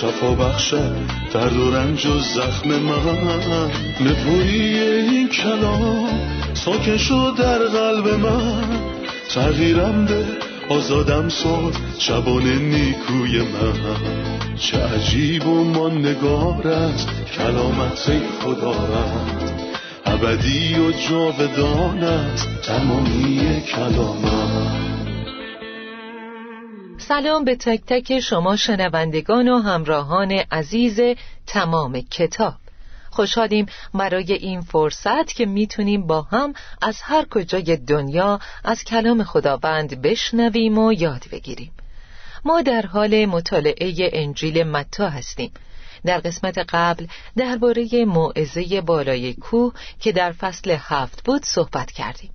شفا بخشد درد و رنج و زخم من. نپویی این کلام ساکن شد در قلب من. تغییرم به آزادم ساد شبان نیکوی من. چه عجیب و نگار است کلامت خدا رد ابدی و جاودان است تمامی کلامت. سلام به تک تک شما شنوندگان و همراهان عزیز تمام کتاب. خوشحالیم برای این فرصت که می‌تونیم با هم از هر کجای دنیا از کلام خداوند بشنویم و یاد بگیریم. ما در حال مطالعه انجیل متا هستیم. در قسمت قبل درباره موعظه بالای کوه که در فصل هفت بود صحبت کردیم.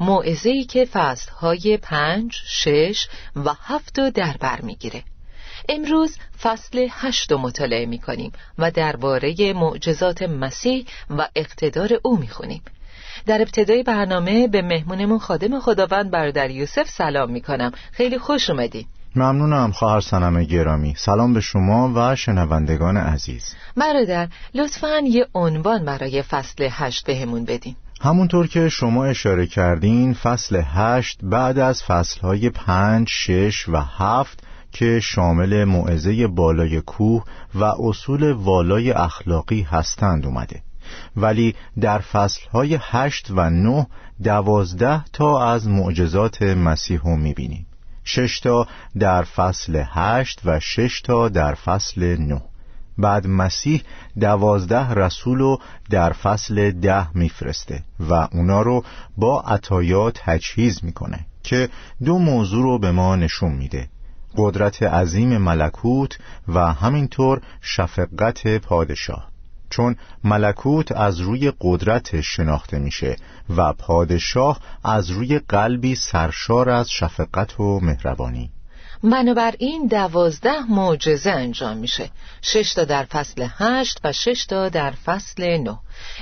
موعظه‌ای که فصلهای پنج، شش و هفت رو در بر می‌گیره. امروز فصل هشت رو مطالعه می کنیم و درباره معجزات مسیح و اقتدار او می خونیم. در ابتدای برنامه به مهمونمون خادم خداوند برادر یوسف سلام می کنم خیلی خوش اومدین ممنونم خواهر سنم گرامی. سلام به شما و شنوندگان عزیز. برادر لطفا یه عنوان برای فصل هشت بهمون بدین. همونطور که شما اشاره کردین فصل هشت بعد از فصلهای پنج، شش و هفت که شامل معزه بالای کوه و اصول والای اخلاقی هستند اومده. ولی در فصلهای هشت و نه دوازده تا از معجزات مسیح رو می‌بینیم. شش تا در فصل هشت و شش تا در فصل نه. بعد مسیح دوازده رسول رو در فصل ده میفرسته و اونا رو با عطایا تجهیز می‌کنه که دو موضوع رو به ما نشون میده. قدرت عظیم ملکوت و همینطور شفقت پادشاه. چون ملکوت از روی قدرت شناخته میشه و پادشاه از روی قلبی سرشار از شفقت و مهربانی. بنابراین دوازده معجزه انجام میشه. شش تا در فصل هشت و شش تا در فصل نو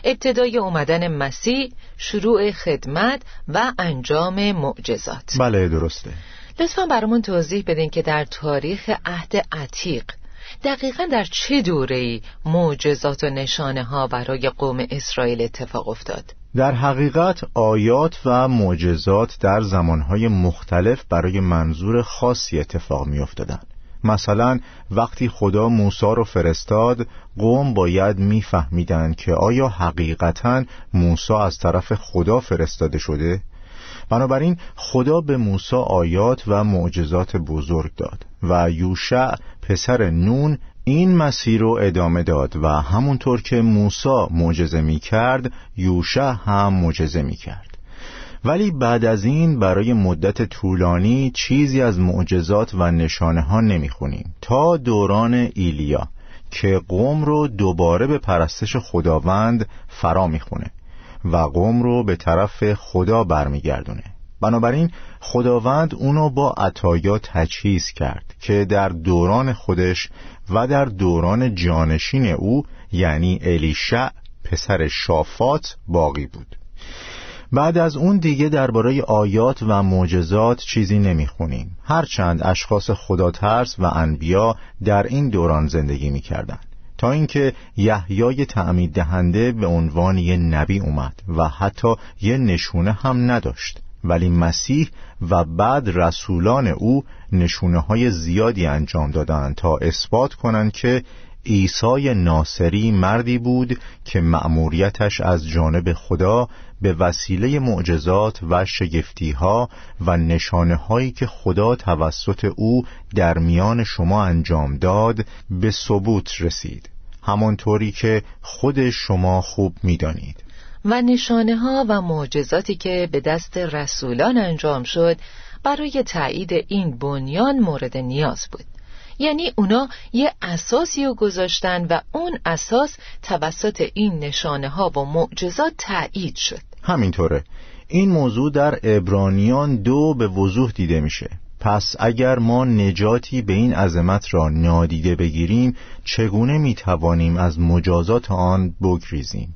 ابتدای اومدن مسیح شروع خدمت و انجام معجزات. بله درسته. لطفا برامون توضیح بدین که در تاریخ عهد عتیق دقیقا در چه دوره‌ای معجزات و نشانه ها برای قوم اسرائیل اتفاق افتاد؟ در حقیقت آیات و معجزات در زمانهای مختلف برای منظور خاصی اتفاق می افتادن. مثلا وقتی خدا موسی رو فرستاد قوم باید میفهمیدند که آیا حقیقتا موسی از طرف خدا فرستاده شده بنابراین خدا به موسی آیات و معجزات بزرگ داد و یوشع پسر نون این مسیر رو ادامه داد و همونطور که موسی معجزه می کرد یوشع هم معجزه می کرد ولی بعد از این برای مدت طولانی چیزی از معجزات و نشانه ها نمی خونیم تا دوران ایلیا که قوم رو دوباره به پرستش خداوند فرا می‌خونه و قوم رو به طرف خدا برمیگردونه. بنابراین خداوند اونو با عطایا تجهیز کرد که در دوران خودش و در دوران جانشین او یعنی الیشع پسر شافات باقی بود. بعد از اون دیگه درباره آیات و معجزات چیزی نمی‌خونیم. هرچند اشخاص خدا ترس و انبیا در این دوران زندگی می‌کردند. تا اینکه یحیای تعمید دهنده به عنوان یه نبی اومد و حتی یه نشونه هم نداشت. ولی مسیح و بعد رسولان او نشونه های زیادی انجام دادند تا اثبات کنند که عیسی ناصری مردی بود که مأموریتش از جانب خدا به وسیله معجزات و شگفتیها و نشانه هایی که خدا توسط او در میان شما انجام داد به ثبوت رسید. همانطوری که خود شما خوب می‌دانید. و نشانه ها و معجزاتی که به دست رسولان انجام شد برای تایید این بنیان مورد نیاز بود. یعنی اونا یه اساسی رو گذاشتن و اون اساس توسط این نشانه ها و معجزات تایید شد. همینطوره. این موضوع در ابرانیان دو به وضوح دیده میشه. پس اگر ما نجاتی به این عظمت را نادیده بگیریم چگونه می‌توانیم از مجازات آن بگریزیم؟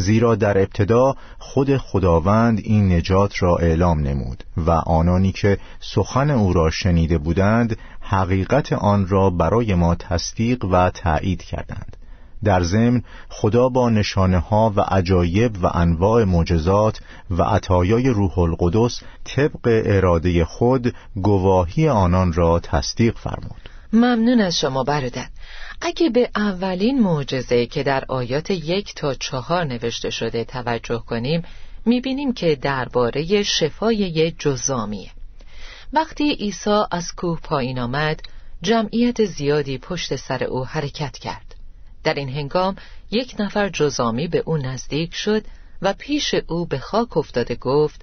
زیرا در ابتدا خود خداوند این نجات را اعلام نمود و آنانی که سخن او را شنیده بودند حقیقت آن را برای ما تصدیق و تایید کردند. در ضمن خدا با نشانه ها و عجایب و انواع معجزات و عطایای روح القدس طبق اراده خود گواهی آنان را تصدیق فرمود. ممنون از شما برادر. اگه به اولین معجزه که در آیات یک تا چهار نوشته شده توجه کنیم می‌بینیم که درباره شفای جزامیه. وقتی عیسی از کوه پایین آمد جمعیت زیادی پشت سر او حرکت کرد. در این هنگام یک نفر جزامی به او نزدیک شد و پیش او به خاک افتاده گفت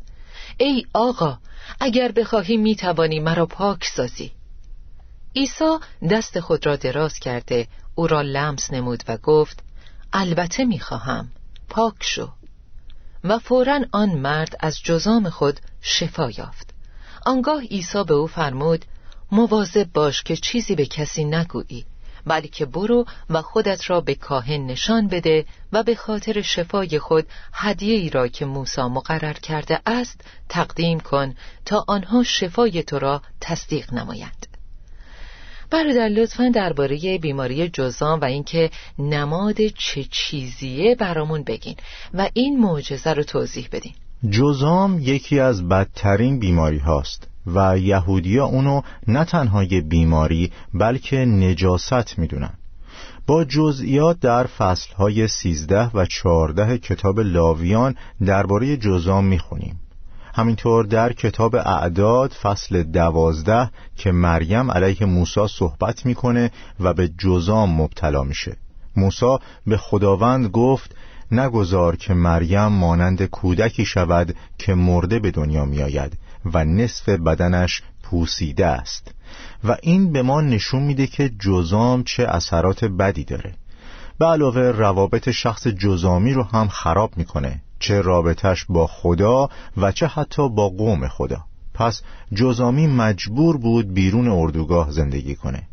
ای آقا اگر بخواهی می‌توانی مرا پاک سازی. عیسی دست خود را دراز کرده او را لمس نمود و گفت البته می‌خواهم پاک شو. و فورا آن مرد از جزام خود شفا یافت. آنگاه عیسی به او فرمود مواظب باش که چیزی به کسی نگویی بلکه برو و خودت را به کاهن نشان بده و به خاطر شفای خود هدیه ای را که موسی مقرر کرده است تقدیم کن تا آنها شفای تو را تصدیق نمایند برادر لطفا درباره بیماری جزام و اینکه نماد چه چیزیه برامون بگین و این معجزه رو توضیح بدین. جزام یکی از بدترین بیماری هاست و یهودیا اونو نه تنها یه بیماری بلکه نجاست می‌دونن. با جزئیات در فصلهای سیزده و چهارده کتاب لاویان درباره جزام می‌خونیم. همینطور در کتاب اعداد فصل دوازده که مریم علیه موسی صحبت می‌کنه و به جزام مبتلا میشه. موسی به خداوند گفت نگذار که مریم مانند کودکی شود که مرده به دنیا میآید و نصف بدنش پوسیده است. و این به ما نشون میده که جزام چه اثرات بدی داره. به علاوه روابط شخص جزامی رو هم خراب می‌کنه. چه رابطش با خدا و چه حتی با قوم خدا. پس جزامی مجبور بود بیرون اردوگاه زندگی کنه.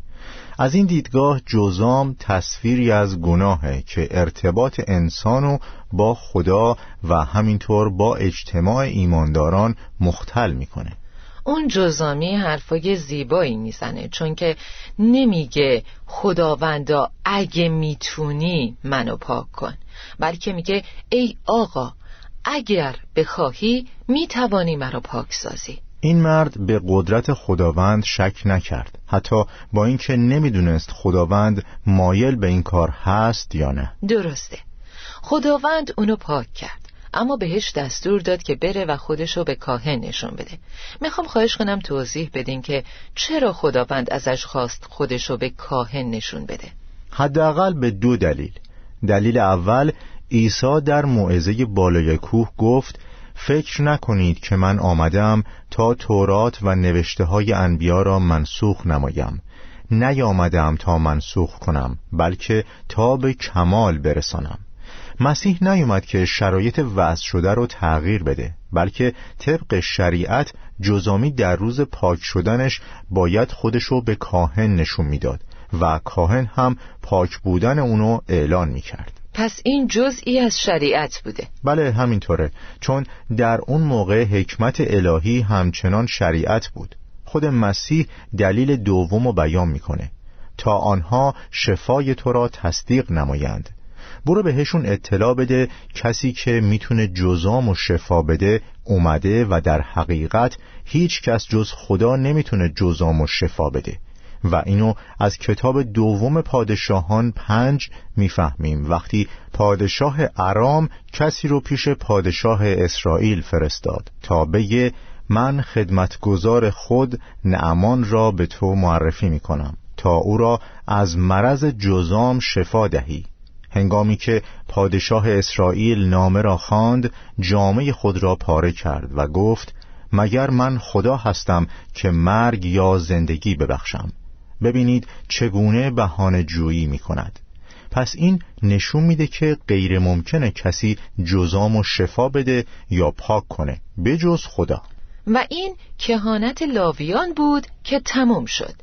از این دیدگاه جزام تصویری از گناهه که ارتباط انسانو با خدا و همینطور با اجتماع ایمانداران مختل می‌کنه. اون جزامی حرفای زیبایی می‌زنه چون که نمیگه خداوندا اگه می‌تونی منو پاک کن بلکه میگه ای آقا اگر بخواهی می‌توانی مرا پاک سازی. این مرد به قدرت خداوند شک نکرد حتی با اینکه نمی‌دونست خداوند مایل به این کار هست یا نه. درسته. خداوند اونو پاک کرد. اما بهش دستور داد که بره و خودشو به کاهن نشون بده. می‌خوام خواهش کنم توضیح بدین که چرا خداوند ازش خواست خودشو به کاهن نشون بده. حداقل به دو دلیل. دلیل اول عیسی در موعظه بالای کوه گفت فکر نکنید که من آمدم تا تورات و نوشته های انبیا را منسوخ نمایم. نیامدم تا منسوخ کنم بلکه تا به کمال برسانم. مسیح نیومد که شرایط وضع شده رو تغییر بده بلکه طبق شریعت جزامی در روز پاک شدنش باید خودشو به کاهن نشون می‌داد و کاهن هم پاک بودن اونو اعلان می‌کرد. پس این جزئی از شریعت بوده. بله همینطوره چون در اون موقع حکمت الهی همچنان شریعت بود. خود مسیح دلیل دوم رو بیان می‌کنه. تا آنها شفای تو را تصدیق نمایند. برو بهشون اطلاع بده کسی که می‌تونه جزام و شفا بده اومده و در حقیقت هیچ کس جز خدا نمی‌تونه جزام و شفا بده. و اینو از کتاب دوم پادشاهان پنج می‌فهمیم. وقتی پادشاه ارام کسی رو پیش پادشاه اسرائیل فرستاد تا بگه من خدمتگزار خود نعمان را به تو معرفی می‌کنم تا او را از مرض جزام شفا دهی. هنگامی که پادشاه اسرائیل نامه را خواند جامعه خود را پاره کرد و گفت مگر من خدا هستم که مرگ یا زندگی ببخشم؟ ببینید چگونه بهانه جویی می کند. پس این نشون میده که غیر ممکنه کسی جزام و شفا بده یا پاک کنه بجز خدا. و این کهانت لاویان بود که تمام شد.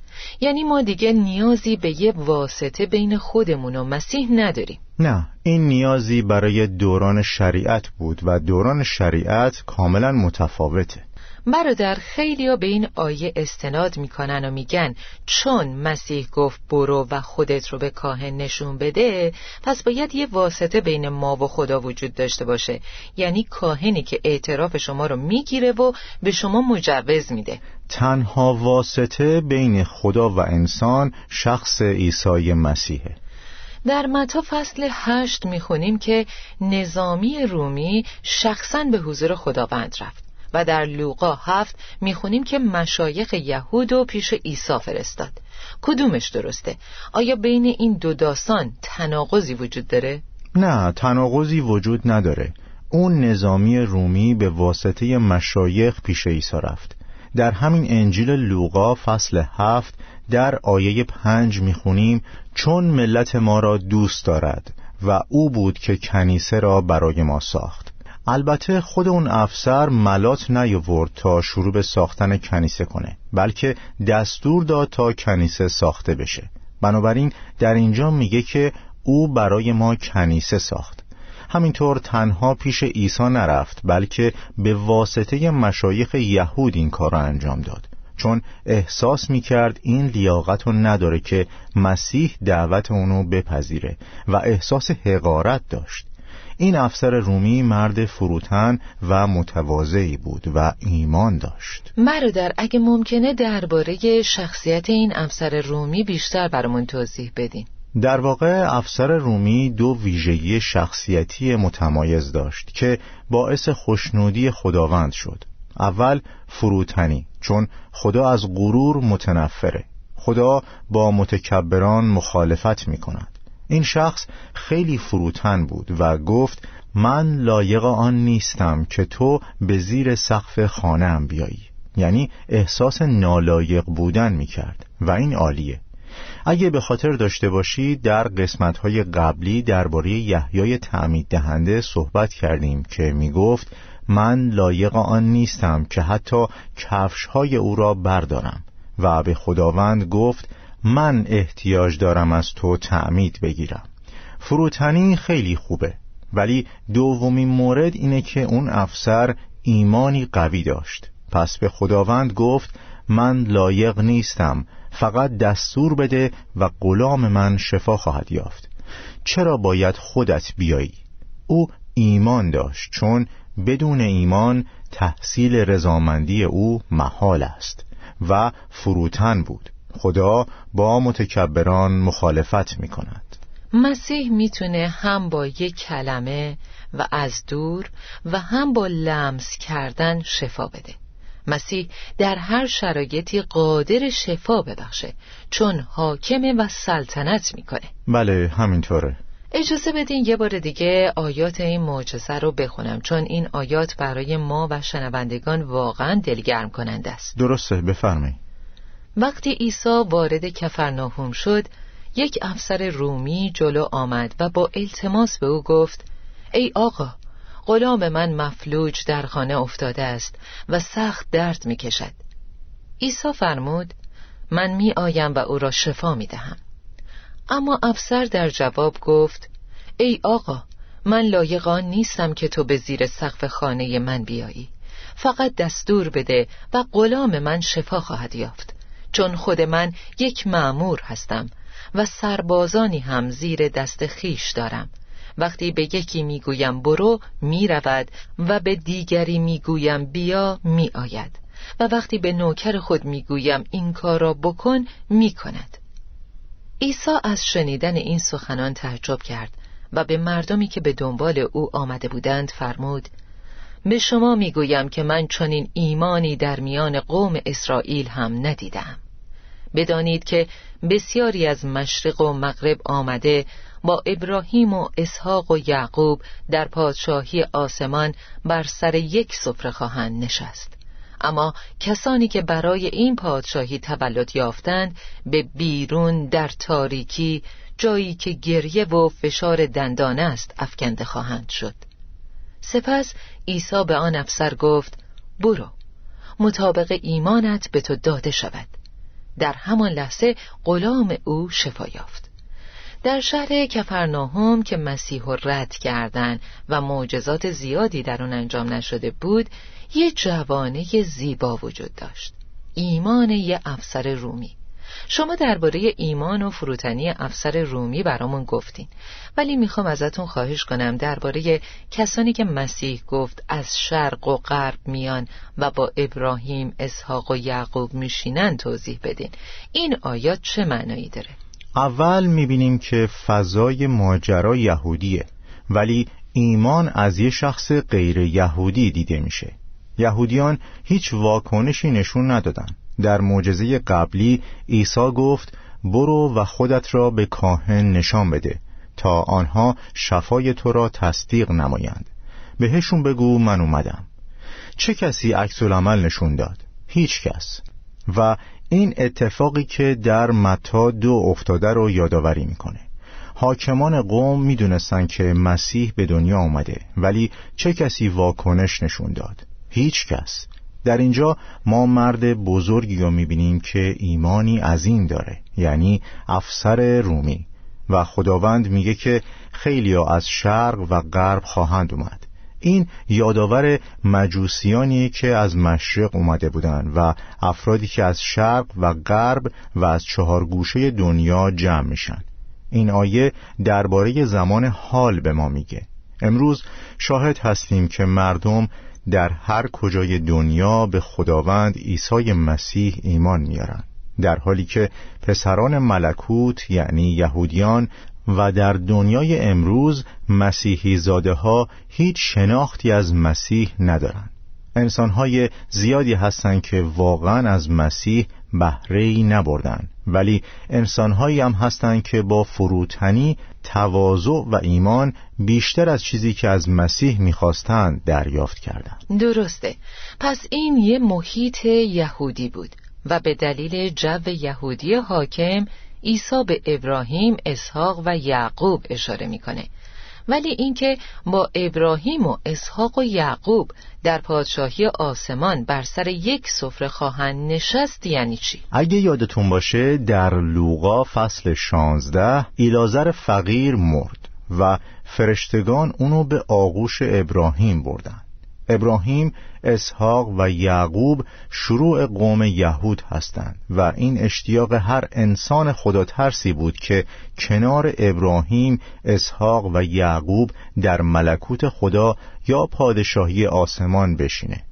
یعنی ما دیگه نیازی به یه واسطه بین خودمون و مسیح نداریم. نه این نیازی برای دوران شریعت بود و دوران شریعت کاملا متفاوته. برادر خیلی به این آیه استناد می‌کنن و میگن چون مسیح گفت برو و خودت رو به کاهن نشون بده پس باید یه واسطه بین ما و خدا وجود داشته باشه. یعنی کاهنی که اعتراف شما رو می‌گیره و به شما مجوز میده. تنها واسطه بین خدا و انسان شخص عیسی مسیحه. در متا فصل هشت می‌خونیم که نظامی رومی شخصا به حضور خداوند رفت. و در لوقا هفت می‌خونیم که مشایخ یهود و پیش عیسی فرستاد کدومش درسته؟ آیا بین این دو داستان تناقضی وجود داره؟ نه تناقضی وجود نداره اون نظامی رومی به واسطه مشایخ پیش عیسی رفت در همین انجیل لوقا فصل هفت در آیه پنج می‌خونیم چون ملت ما را دوست دارد و او بود که کنیسه را برای ما ساخت البته خود اون افسر ملات نیاورد تا شروع به ساختن کنیسه کنه بلکه دستور داد تا کنیسه ساخته بشه. بنابراین در اینجا میگه که او برای ما کنیسه ساخت. همینطور تنها پیش عیسی نرفت بلکه به واسطه مشایخ یهود این کار را انجام داد. چون احساس می‌کرد این لیاقت رو نداره که مسیح دعوت اونو بپذیره و احساس حقارت داشت. این افسر رومی مرد فروتن و متواضعی بود و ایمان داشت. مرادر اگه ممکنه درباره شخصیت این افسر رومی بیشتر برامون توضیح بدین. در واقع افسر رومی دو ویژگی شخصیتی متمایز داشت که باعث خوشنودی خداوند شد. اول فروتنی چون خدا از غرور متنفره. خدا با متکبران مخالفت می کند این شخص خیلی فروتن بود و گفت من لایق آن نیستم که تو به زیر سقف خانه بیایی. یعنی احساس نالایق بودن می کرد و این عالیه. اگه به خاطر داشته باشی در قسمتهای قبلی درباره یحیای تعمید دهنده صحبت کردیم که می گفت من لایق آن نیستم که حتی کفشهای او را بردارم. و به خداوند گفت من احتیاج دارم از تو تعمید بگیرم. فروتنی خیلی خوبه ولی دومین مورد اینه که اون افسر ایمانی قوی داشت. پس به خداوند گفت من لایق نیستم فقط دستور بده و غلام من شفا خواهد یافت. چرا باید خودت بیایی؟ او ایمان داشت چون بدون ایمان تحصیل رضامندی او محال است و فروتن بود. خدا با متکبران مخالفت می کند مسیح می‌تونه هم با یک کلمه و از دور و هم با لمس کردن شفا بده. مسیح در هر شرایطی قادر شفا ببخشه چون حاکمه و سلطنت می‌کنه. بله همینطوره. اجازه بدین یه بار دیگه آیات این معجزه رو بخونم چون این آیات برای ما و شنوندگان واقعا دلگرم کننده است. درسته بفرمایید. وقتی عیسی وارد کفرناهوم شد یک افسر رومی جلو آمد و با التماس به او گفت ای آقا غلام من مفلوج در خانه افتاده است و سخت درد می کشد عیسی فرمود من می آیم و او را شفا می دهم اما افسر در جواب گفت ای آقا من لایقان نیستم که تو به زیر سقف خانه من بیایی. فقط دستور بده و غلام من شفا خواهد یافت. چون خود من یک معمور هستم و سربازانی هم زیر دست خیش دارم. وقتی به یکی می‌گویم برو می‌رود و به دیگری می‌گویم بیا میآید. و وقتی به نوکر خود می‌گویم این کار را بکن می‌کند. عیسی از شنیدن این سخنان تعجب کرد و به مردمی که به دنبال او آمده بودند فرمود به شما می‌گویم که من چنین ایمانی در میان قوم اسرائیل هم ندیدم. بدانید که بسیاری از مشرق و مغرب آمده با ابراهیم و اسحاق و یعقوب در پادشاهی آسمان بر سر یک سفره خواهند نشست. اما کسانی که برای این پادشاهی تولد یافتند به بیرون در تاریکی جایی که گریه و فشار دندان است افکنده خواهند شد. سپس عیسی به آن افسر گفت برو مطابق ایمانت به تو داده شود. در همان لحظه غلام او شفا یافت. در شهر کفرناهم که مسیح رد کردند و معجزات زیادی در آن انجام نشده بود یه جوانه زیبا وجود داشت. ایمان یه افسر رومی. شما درباره ایمان و فروتنی افسر رومی برامون گفتین. ولی می‌خوام ازتون خواهش کنم درباره کسانی که مسیح گفت از شرق و غرب میان و با ابراهیم، اسحاق و یعقوب میشینن توضیح بدین. این آیات چه معنایی داره؟ اول می‌بینیم که فضای ماجرا یهودیه ولی ایمان از یه شخص غیر یهودی دیده میشه. یهودیان هیچ واکنشی نشون ندادن. در معجزه قبلی عیسی گفت برو و خودت را به کاهن نشان بده تا آنها شفای تو را تصدیق نمایند. بهشون بگو من اومدم. چه کسی عکس العمل نشون داد؟ هیچ کس. و این اتفاقی که در متا دو افتاده رو یادآوری می‌کنه. حاکمان قوم می‌دونستن که مسیح به دنیا آمده ولی چه کسی واکنش نشون داد؟ هیچ کس. در اینجا ما مرد بزرگی رو می‌بینیم که ایمانی عظیم داره یعنی افسر رومی. و خداوند میگه که خیلی از شرق و غرب خواهند اومد. این یادآور مجوسیانی که از مشرق اومده بودند و افرادی که از شرق و غرب و از چهار گوشه دنیا جمع میشن. این آیه درباره زمان حال به ما میگه. امروز شاهد هستیم که مردم در هر کجای دنیا به خداوند عیسی مسیح ایمان میارن در حالی که پسران ملکوت یعنی یهودیان و در دنیای امروز مسیحی زاده ها هیچ شناختی از مسیح ندارند. انسانهای زیادی هستند که واقعا از مسیح بهره ای نبردن. ولی انسانهایی هم هستند که با فروتنی تواضع و ایمان بیشتر از چیزی که از مسیح می‌خواستند دریافت کردند. درسته. پس این یه محیط یهودی بود و به دلیل جو یهودی حاکم عیسی به ابراهیم، اسحاق و یعقوب اشاره می‌کنه. ولی اینکه با ابراهیم و اسحاق و یعقوب در پادشاهی آسمان بر سر یک سفره خواهند نشست یعنی چی؟ اگه یادتون باشه در لوقا فصل 16 ایلازر فقیر مرد و فرشتگان اونو به آغوش ابراهیم بردن ابراهیم، اسحاق و یعقوب شروع قوم یهود هستند و این اشتیاق هر انسان خدا ترسی بود که کنار ابراهیم، اسحاق و یعقوب در ملکوت خدا یا پادشاهی آسمان بشینه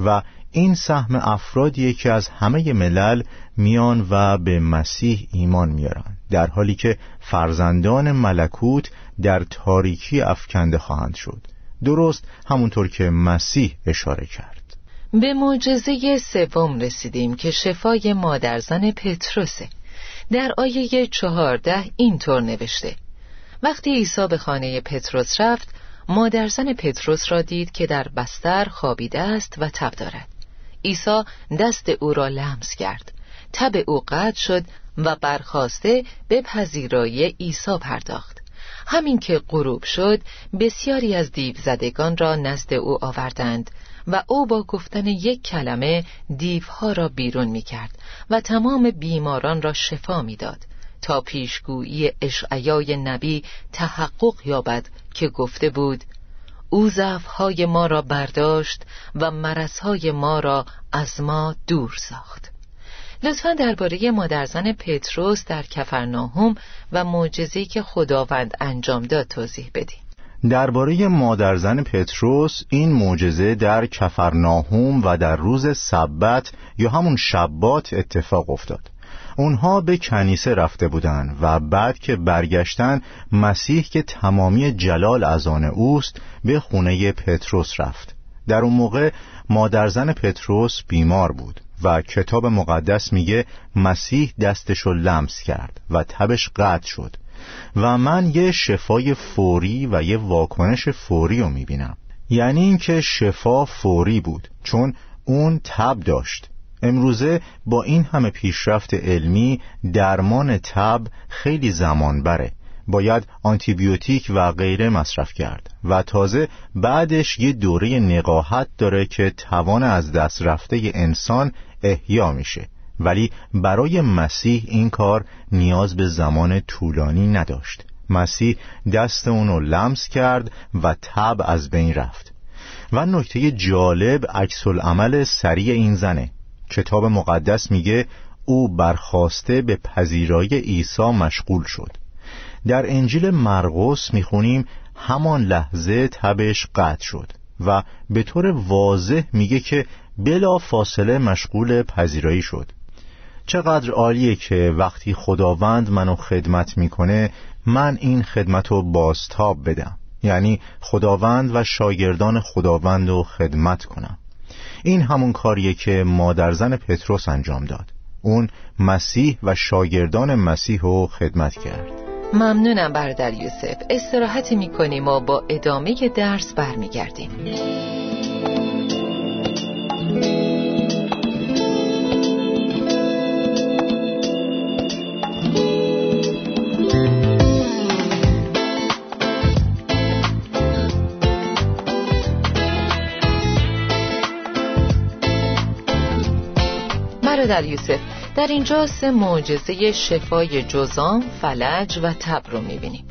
و این سهم افرادیه که از همه ملل میان و به مسیح ایمان میارن در حالی که فرزندان ملکوت در تاریکی افکنده خواهند شد. درست همونطور که مسیح اشاره کرد. به معجزه سوم رسیدیم که شفای مادرزن پتروسه در آیه چهارده اینطور نوشته. وقتی عیسی به خانه پتروس رفت مادرزن پتروس را دید که در بستر خوابیده است و تب دارد. عیسی دست او را لمس کرد. تب او قطع شد و برخواسته به پذیرایی عیسی پرداخت. همین که غروب شد بسیاری از دیو زدگان را نزد او آوردند و او با گفتن یک کلمه دیوها را بیرون می کرد و تمام بیماران را شفا می‌داد تا پیشگویی اشعیای نبی تحقق یابد که گفته بود او ضعفهای ما را برداشت و مرزهای ما را از ما دور ساخت. لطفا درباره مادرزن پتروس در کفرناهم و معجزه‌ای که خداوند انجام داد توضیح بدید. درباره مادرزن پتروس این معجزه در کفرناهم و در روز سبت یا همون شبات اتفاق افتاد. اونها به کنیسه رفته بودند و بعد که برگشتن مسیح که تمامی جلال از آن اوست به خونه پتروس رفت. در اون موقع مادرزن پتروس بیمار بود. و کتاب مقدس میگه مسیح دستشو لمس کرد و تبش قطع شد و من یه شفای فوری و یه واکنش فوری رو می‌بینم. یعنی اینکه شفا فوری بود چون اون تب داشت. امروزه با این همه پیشرفت علمی درمان تب خیلی زمان بره. باید آنتیبیوتیک و غیره مصرف کرد و تازه بعدش یه دوره نقاهت داره که توان از دست رفته انسان احیا میشه. ولی برای مسیح این کار نیاز به زمان طولانی نداشت. مسیح دست اونو لمس کرد و تب از بین رفت. و نکته جالب عکس العمل سریع این زنه. کتاب مقدس میگه او برخواسته به پذیرای عیسی مشغول شد. در انجیل مرقس می‌خونیم همان لحظه تبش قطع شد و به طور واضح میگه که بلا فاصله مشغول پذیرایی شد. چقدر عالیه که وقتی خداوند منو خدمت می‌کنه من این خدمت رو بازتاب بدم. یعنی خداوند و شاگردان خداوند رو خدمت کنم. این همون کاریه که مادر زن پتروس انجام داد. اون مسیح و شاگردان مسیح رو خدمت کرد. ممنونم برادر یوسف. استراحتی می‌کنیم و با ادامه درس برمیگردیم. در یوسف در اینجا سه معجزه شفای جزام، فلج و تب رو می‌بینیم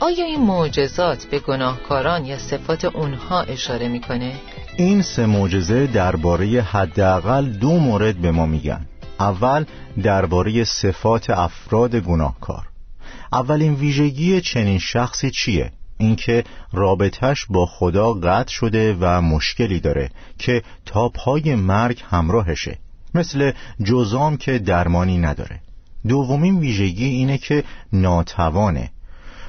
آیا این معجزات به گناهکاران یا صفات اونها اشاره می‌کنه؟ این سه معجزه درباره حداقل دو مورد به ما میگن اول درباره صفات افراد گناهکار اولین ویژگی چنین شخصی چیه؟ اینکه رابطش با خدا قطع شده و مشکلی داره که تا پای مرگ همراهشه مثل جزام که درمانی نداره. دومین ویژگی اینه که ناتوانه.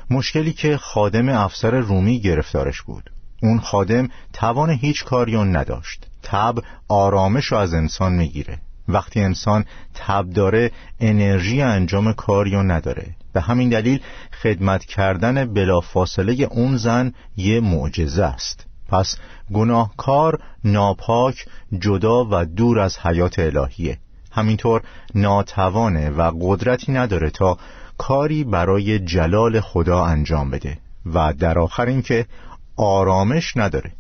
مشکلی که خادم افسر رومی گرفتارش بود. اون خادم توان هیچ کاریون نداشت. تب آرامش رو از انسان می‌گیره. وقتی انسان تب داره انرژی انجام کاریون نداره. به همین دلیل خدمت کردن بلافاصله اون زن یه معجزه است. پس گناهکار ناپاک جدا و دور از حیات الهیه. همینطور ناتوانه و قدرتی نداره تا کاری برای جلال خدا انجام بده و در آخر اینکه آرامش نداره.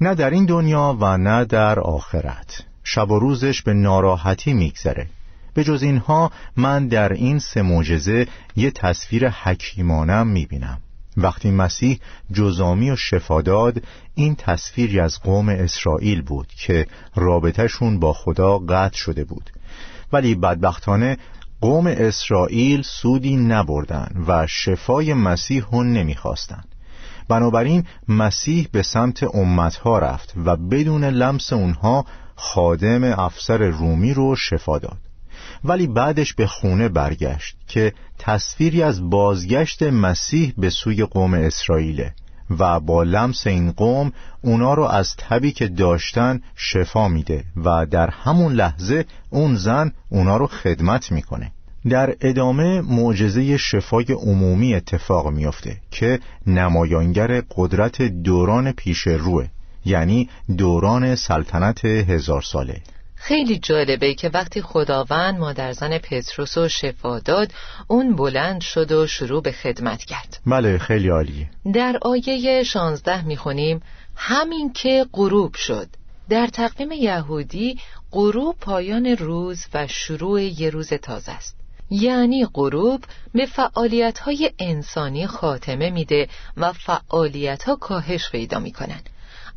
نه در این دنیا و نه در آخرت. شب و روزش به ناراحتی میگذره. به جز اینها من در این سه معجزه یه تصویر حکیمانم می‌بینم. وقتی مسیح جزامی و شفا داد این تصویری از قوم اسرائیل بود که رابطهشون با خدا قطع شده بود. ولی بدبختانه قوم اسرائیل سودی نبردن و شفای مسیح هون نمی‌خواستن. بنابراین مسیح به سمت امتها رفت و بدون لمس اونها خادم افسر رومی رو شفا داد. ولی بعدش به خونه برگشت که تصویری از بازگشت مسیح به سوی قوم اسرائیله و با لمس این قوم اونا رو از تبی که داشتن شفا میده و در همون لحظه اون زن اونا رو خدمت می‌کنه. در ادامه معجزه شفای عمومی اتفاق میافته که نمایانگر قدرت دوران پیش روه یعنی دوران سلطنت هزار ساله. خیلی جالبه که وقتی خداوند مادرزن پتروس و شفا داد اون بلند شد و شروع به خدمت کرد. بله خیلی عالیه. در آیه 16 می‌خونیم همین که غروب شد. در تقویم یهودی غروب پایان روز و شروع یه روز تازه است. یعنی غروب به فعالیت های انسانی خاتمه میده و فعالیت ها کاهش پیدا می‌کنن.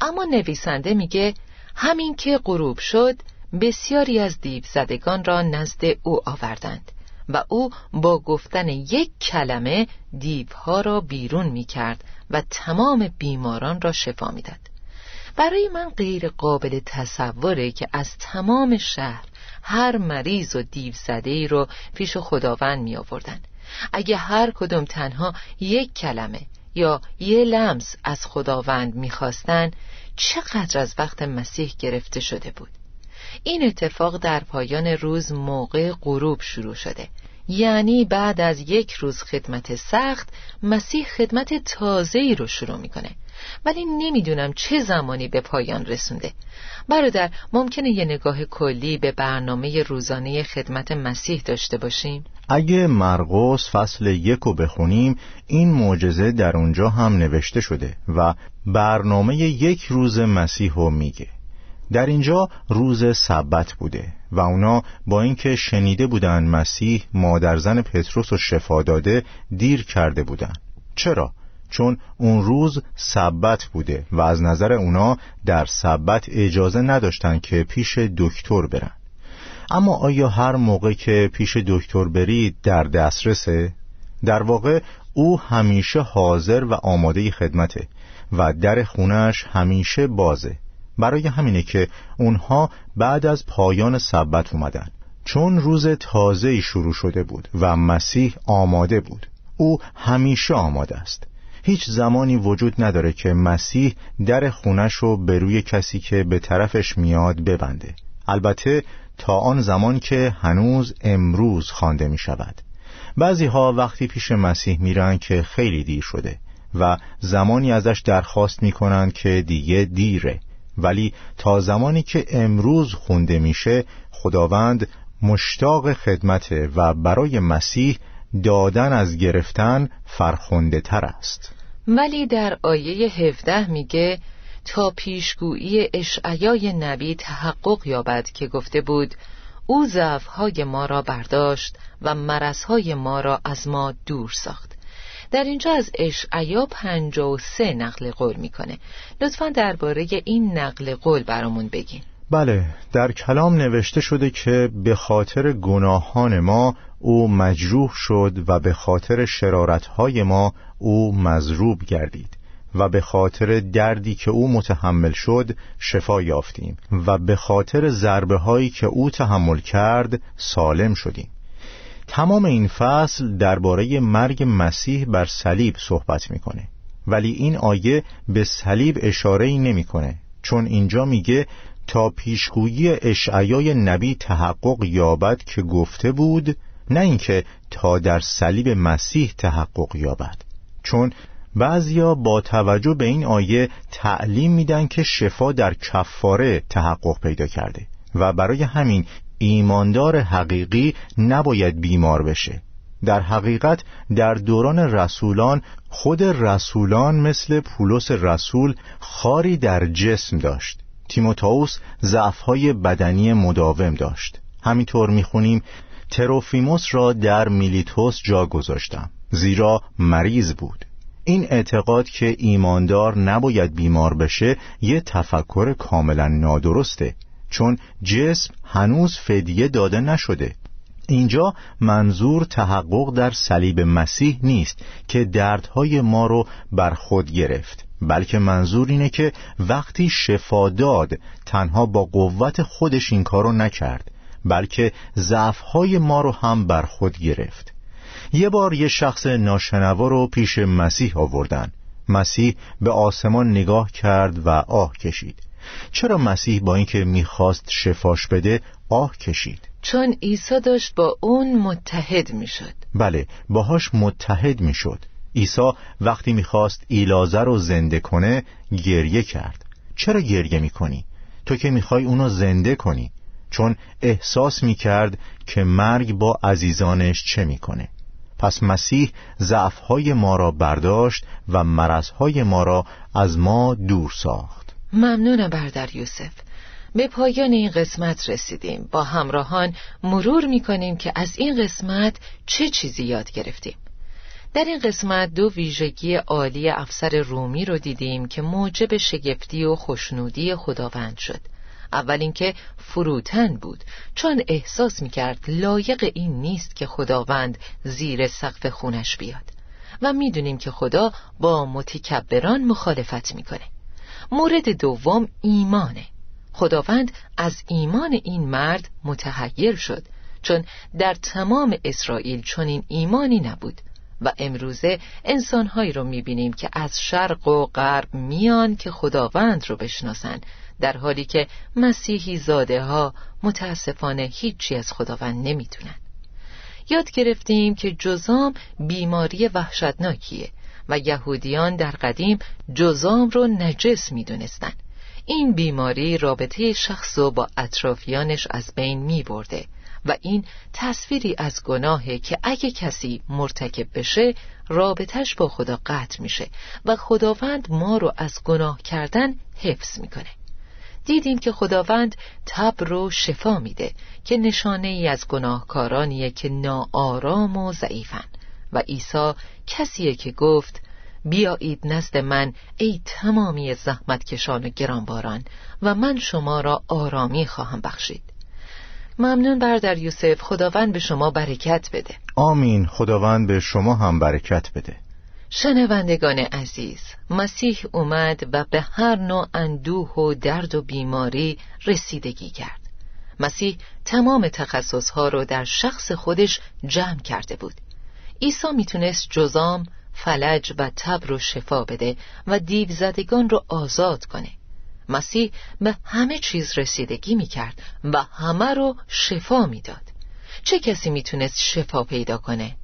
اما نویسنده میگه همین که غروب شد بسیاری از دیو زدگان را نزد او آوردند و او با گفتن یک کلمه دیوها را بیرون می کرد و تمام بیماران را شفا می داد. برای من غیر قابل تصوره که از تمام شهر هر مریض و دیو زده ای رو پیش خداوند می آوردن. اگه هر کدوم تنها یک کلمه یا یه لمس از خداوند می‌خواستن چقدر از وقت مسیح گرفته شده بود این اتفاق در پایان روز موقع غروب شروع شده. یعنی بعد از یک روز خدمت سخت مسیح خدمت تازه ای رو شروع می‌کنه. ولی نمی‌دونم چه زمانی به پایان رسونده. برادر ممکنه یه نگاه کلی به برنامه روزانه خدمت مسیح داشته باشیم؟ اگه مرقس فصل یک رو بخونیم این معجزه در اونجا هم نوشته شده و برنامه یک روز مسیح رو میگه. در اینجا روز سبت بوده و اونا با اینکه شنیده بودن مسیح مادرزن پتروس و شفا داده دیر کرده بودن چرا؟ چون اون روز سبت بوده و از نظر اونا در سبت اجازه نداشتن که پیش دکتر برن اما آیا هر موقع که پیش دکتر برید در دسترسه؟ در واقع او همیشه حاضر و آماده خدمته و در خونش همیشه بازه برای همینه که اونها بعد از پایان سبت اومدن. چون روز تازه شروع شده بود و مسیح آماده بود او همیشه آماده است. هیچ زمانی وجود نداره که مسیح در خونش رو به روی کسی که به طرفش میاد ببنده. البته تا آن زمان که هنوز امروز خوانده می شود بعضی ها وقتی پیش مسیح میرن که خیلی دیر شده و زمانی ازش درخواست می‌کنند که دیگه دیره. ولی تا زمانی که امروز خونده میشه خداوند مشتاق خدمته و برای مسیح دادن از گرفتن فرخنده تر است. ولی در آیه 17 میگه تا پیشگویی اشعیای نبی تحقق یابد که گفته بود او ضعفهای ما را برداشت و مرزهای ما را از ما دور ساخت. در اینجا از اشعیا سه نقل قول می‌کنه. لطفا درباره این نقل قول برامون بگین. بله در کلام نوشته شده که به خاطر گناهان ما او مجروح شد و به خاطر شرارتهای ما او مزروب گردید و به خاطر دردی که او متحمل شد شفا یافتیم و به خاطر ضربه هایی که او تحمل کرد سالم شدیم. تمام این فصل درباره مرگ مسیح بر صلیب صحبت می‌کنه. ولی این آیه به صلیب اشاره ای نمی‌کنه چون اینجا میگه تا پیشگویی اشعیای نبی تحقق یابد که گفته بود نه اینکه تا در صلیب مسیح تحقق یابد. چون بعضیا با توجه به این آیه تعلیم میدن که شفا در کفاره تحقق پیدا کرده و برای همین ایماندار حقیقی نباید بیمار بشه. در حقیقت در دوران رسولان خود رسولان مثل پولس رسول خاری در جسم داشت. تیموتائوس ضعفهای بدنی مداوم داشت. همینطور می‌خونیم تروفیموس را در میلیتوس جا گذاشتم زیرا مریض بود. این اعتقاد که ایماندار نباید بیمار بشه یه تفکر کاملا نادرسته. چون جسم هنوز فدیه داده نشده. اینجا منظور تحقق در صلیب مسیح نیست که دردهای ما رو بر خود گرفت بلکه منظور اینه که وقتی شفا داد تنها با قوت خودش این کارو نکرد بلکه ضعفهای ما رو هم بر خود گرفت. یه بار یه شخص ناشنوا رو پیش مسیح آوردن. مسیح به آسمان نگاه کرد و آه کشید. چرا مسیح با اینکه می‌خواست شفاش بده آه کشید؟ چون عیسی داشت با اون متحد می‌شد. بله باهاش متحد می‌شد. عیسی وقتی می‌خواست ایلازه رو زنده کنه گریه کرد. چرا گریه می‌کنی؟ تو که می‌خوای اونو زنده کنی. چون احساس می‌کرد که مرگ با عزیزانش چه می‌کنه. پس مسیح ضعفهای ما را برداشت و مرزهای ما را از ما دور ساخت. ممنونم بردر یوسف. به پایان این قسمت رسیدیم. با همراهان مرور می‌کنیم که از این قسمت چه چیزی یاد گرفتیم. در این قسمت دو ویژگی عالی افسر رومی رو دیدیم که موجب شگفتی و خوشنودی خداوند شد. اول اینکه فروتن بود چون احساس می‌کرد لایق این نیست که خداوند زیر سقف خونش بیاد. و می‌دونیم که خدا با متکبران مخالفت می‌کنه. مورد دوم ایمانه. خداوند از ایمان این مرد متحیر شد چون در تمام اسرائیل چنین ایمانی نبود و امروزه انسانهایی رو می‌بینیم که از شرق و غرب میان که خداوند رو بشناسن در حالی که مسیحی زاده ها متاسفانه هیچی از خداوند نمی‌تونن یاد گرفتیم که جزام بیماری وحشتناکیه. و یهودیان در قدیم جزام رو نجس می دونستن. این بیماری رابطه شخص و با اطرافیانش از بین می برده و این تصویری از گناهه که اگه کسی مرتکب بشه رابطش با خدا قطع میشه و خداوند ما رو از گناه کردن حفظ می‌کنه دیدیم که خداوند تب رو شفا میده که نشانه ای از گناهکارانیه که ناآرام و ضعیفن و عیسی کسیه که گفت بیایید نزد من ای تمامی زحمت کشان و گرانباران و من شما را آرامی خواهم بخشید. ممنون بردر یوسف خداوند به شما برکت بده. آمین خداوند به شما هم برکت بده. شنوندگان عزیز مسیح اومد و به هر نوع اندوه و درد و بیماری رسیدگی کرد. مسیح تمام تخصصها رو در شخص خودش جمع کرده بود. عیسی می‌تونست جزام، فلج و تب رو شفا بده و دیو زدگان رو آزاد کنه. مسیح به همه چیز رسیدگی می‌کرد و همه رو شفا می‌داد. چه کسی می‌تونست شفا پیدا کنه؟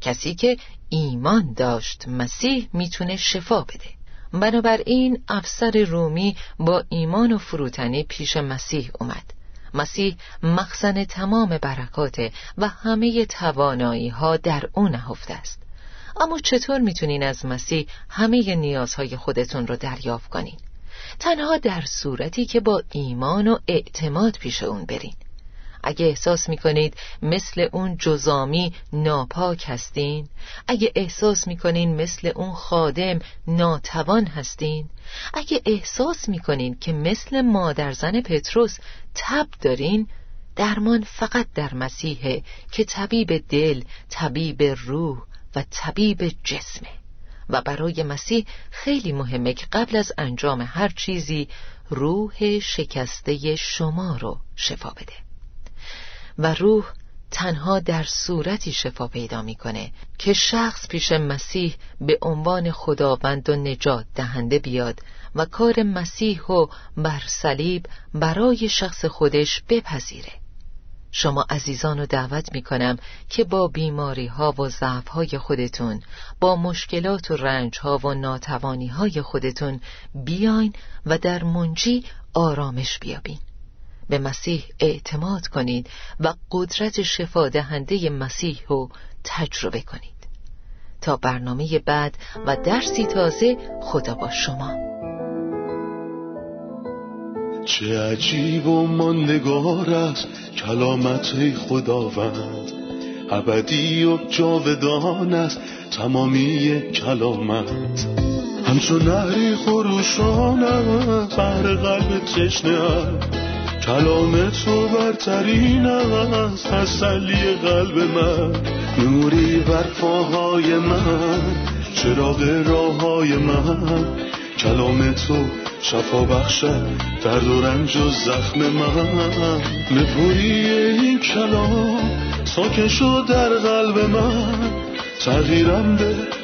کسی که ایمان داشت مسیح می‌تونه شفا بده. بنابراین افسر رومی با ایمان و فروتنی پیش مسیح اومد. مسیح مخزن تمام برکاته و همه توانایی ها در او نهفته است اما چطور می‌تونین از مسیح همه نیازهای خودتون رو دریافت کنین؟ تنها در صورتی که با ایمان و اعتماد پیش اون برین اگه احساس می‌کنید مثل اون جزامی ناپاک هستین اگه احساس می‌کنین مثل اون خادم ناتوان هستین اگه احساس می‌کنین که مثل مادر زن پتروس تب دارین درمان فقط در مسیحه که طبیب دل طبیب روح و طبیب جسمه. و برای مسیح خیلی مهمه که قبل از انجام هر چیزی روح شکسته شما رو شفا بده. و روح تنها در صورتی شفا پیدا می‌کنه که شخص پیش مسیح به عنوان خداوند و نجات دهنده بیاد و کار مسیح و بر صلیب برای شخص خودش بپذیره. شما عزیزان رو دعوت می کنم که با بیماری ها و ضعف های خودتون با مشکلات و رنج ها و ناتوانی های خودتون بیاین و در منجی آرامش بیابین. به مسیح اعتماد کنید و قدرت شفا دهنده مسیح رو تجربه کنید. تا برنامه بعد و درسی تازه خدا با شما. چه عجیب و ماندگار است کلامت خداوند. ابدی و جاودان است تمامی کلامت. همچون نهری خروشان بر قلب تشنه کلام تو برترین است تسلی قلب من. نوری بر پاهای من چراغ راه های من. کلام تو شفا بخشد درد و رنج و زخم من. نپوری این کلام ساکن شد در قلب من. تغییرم به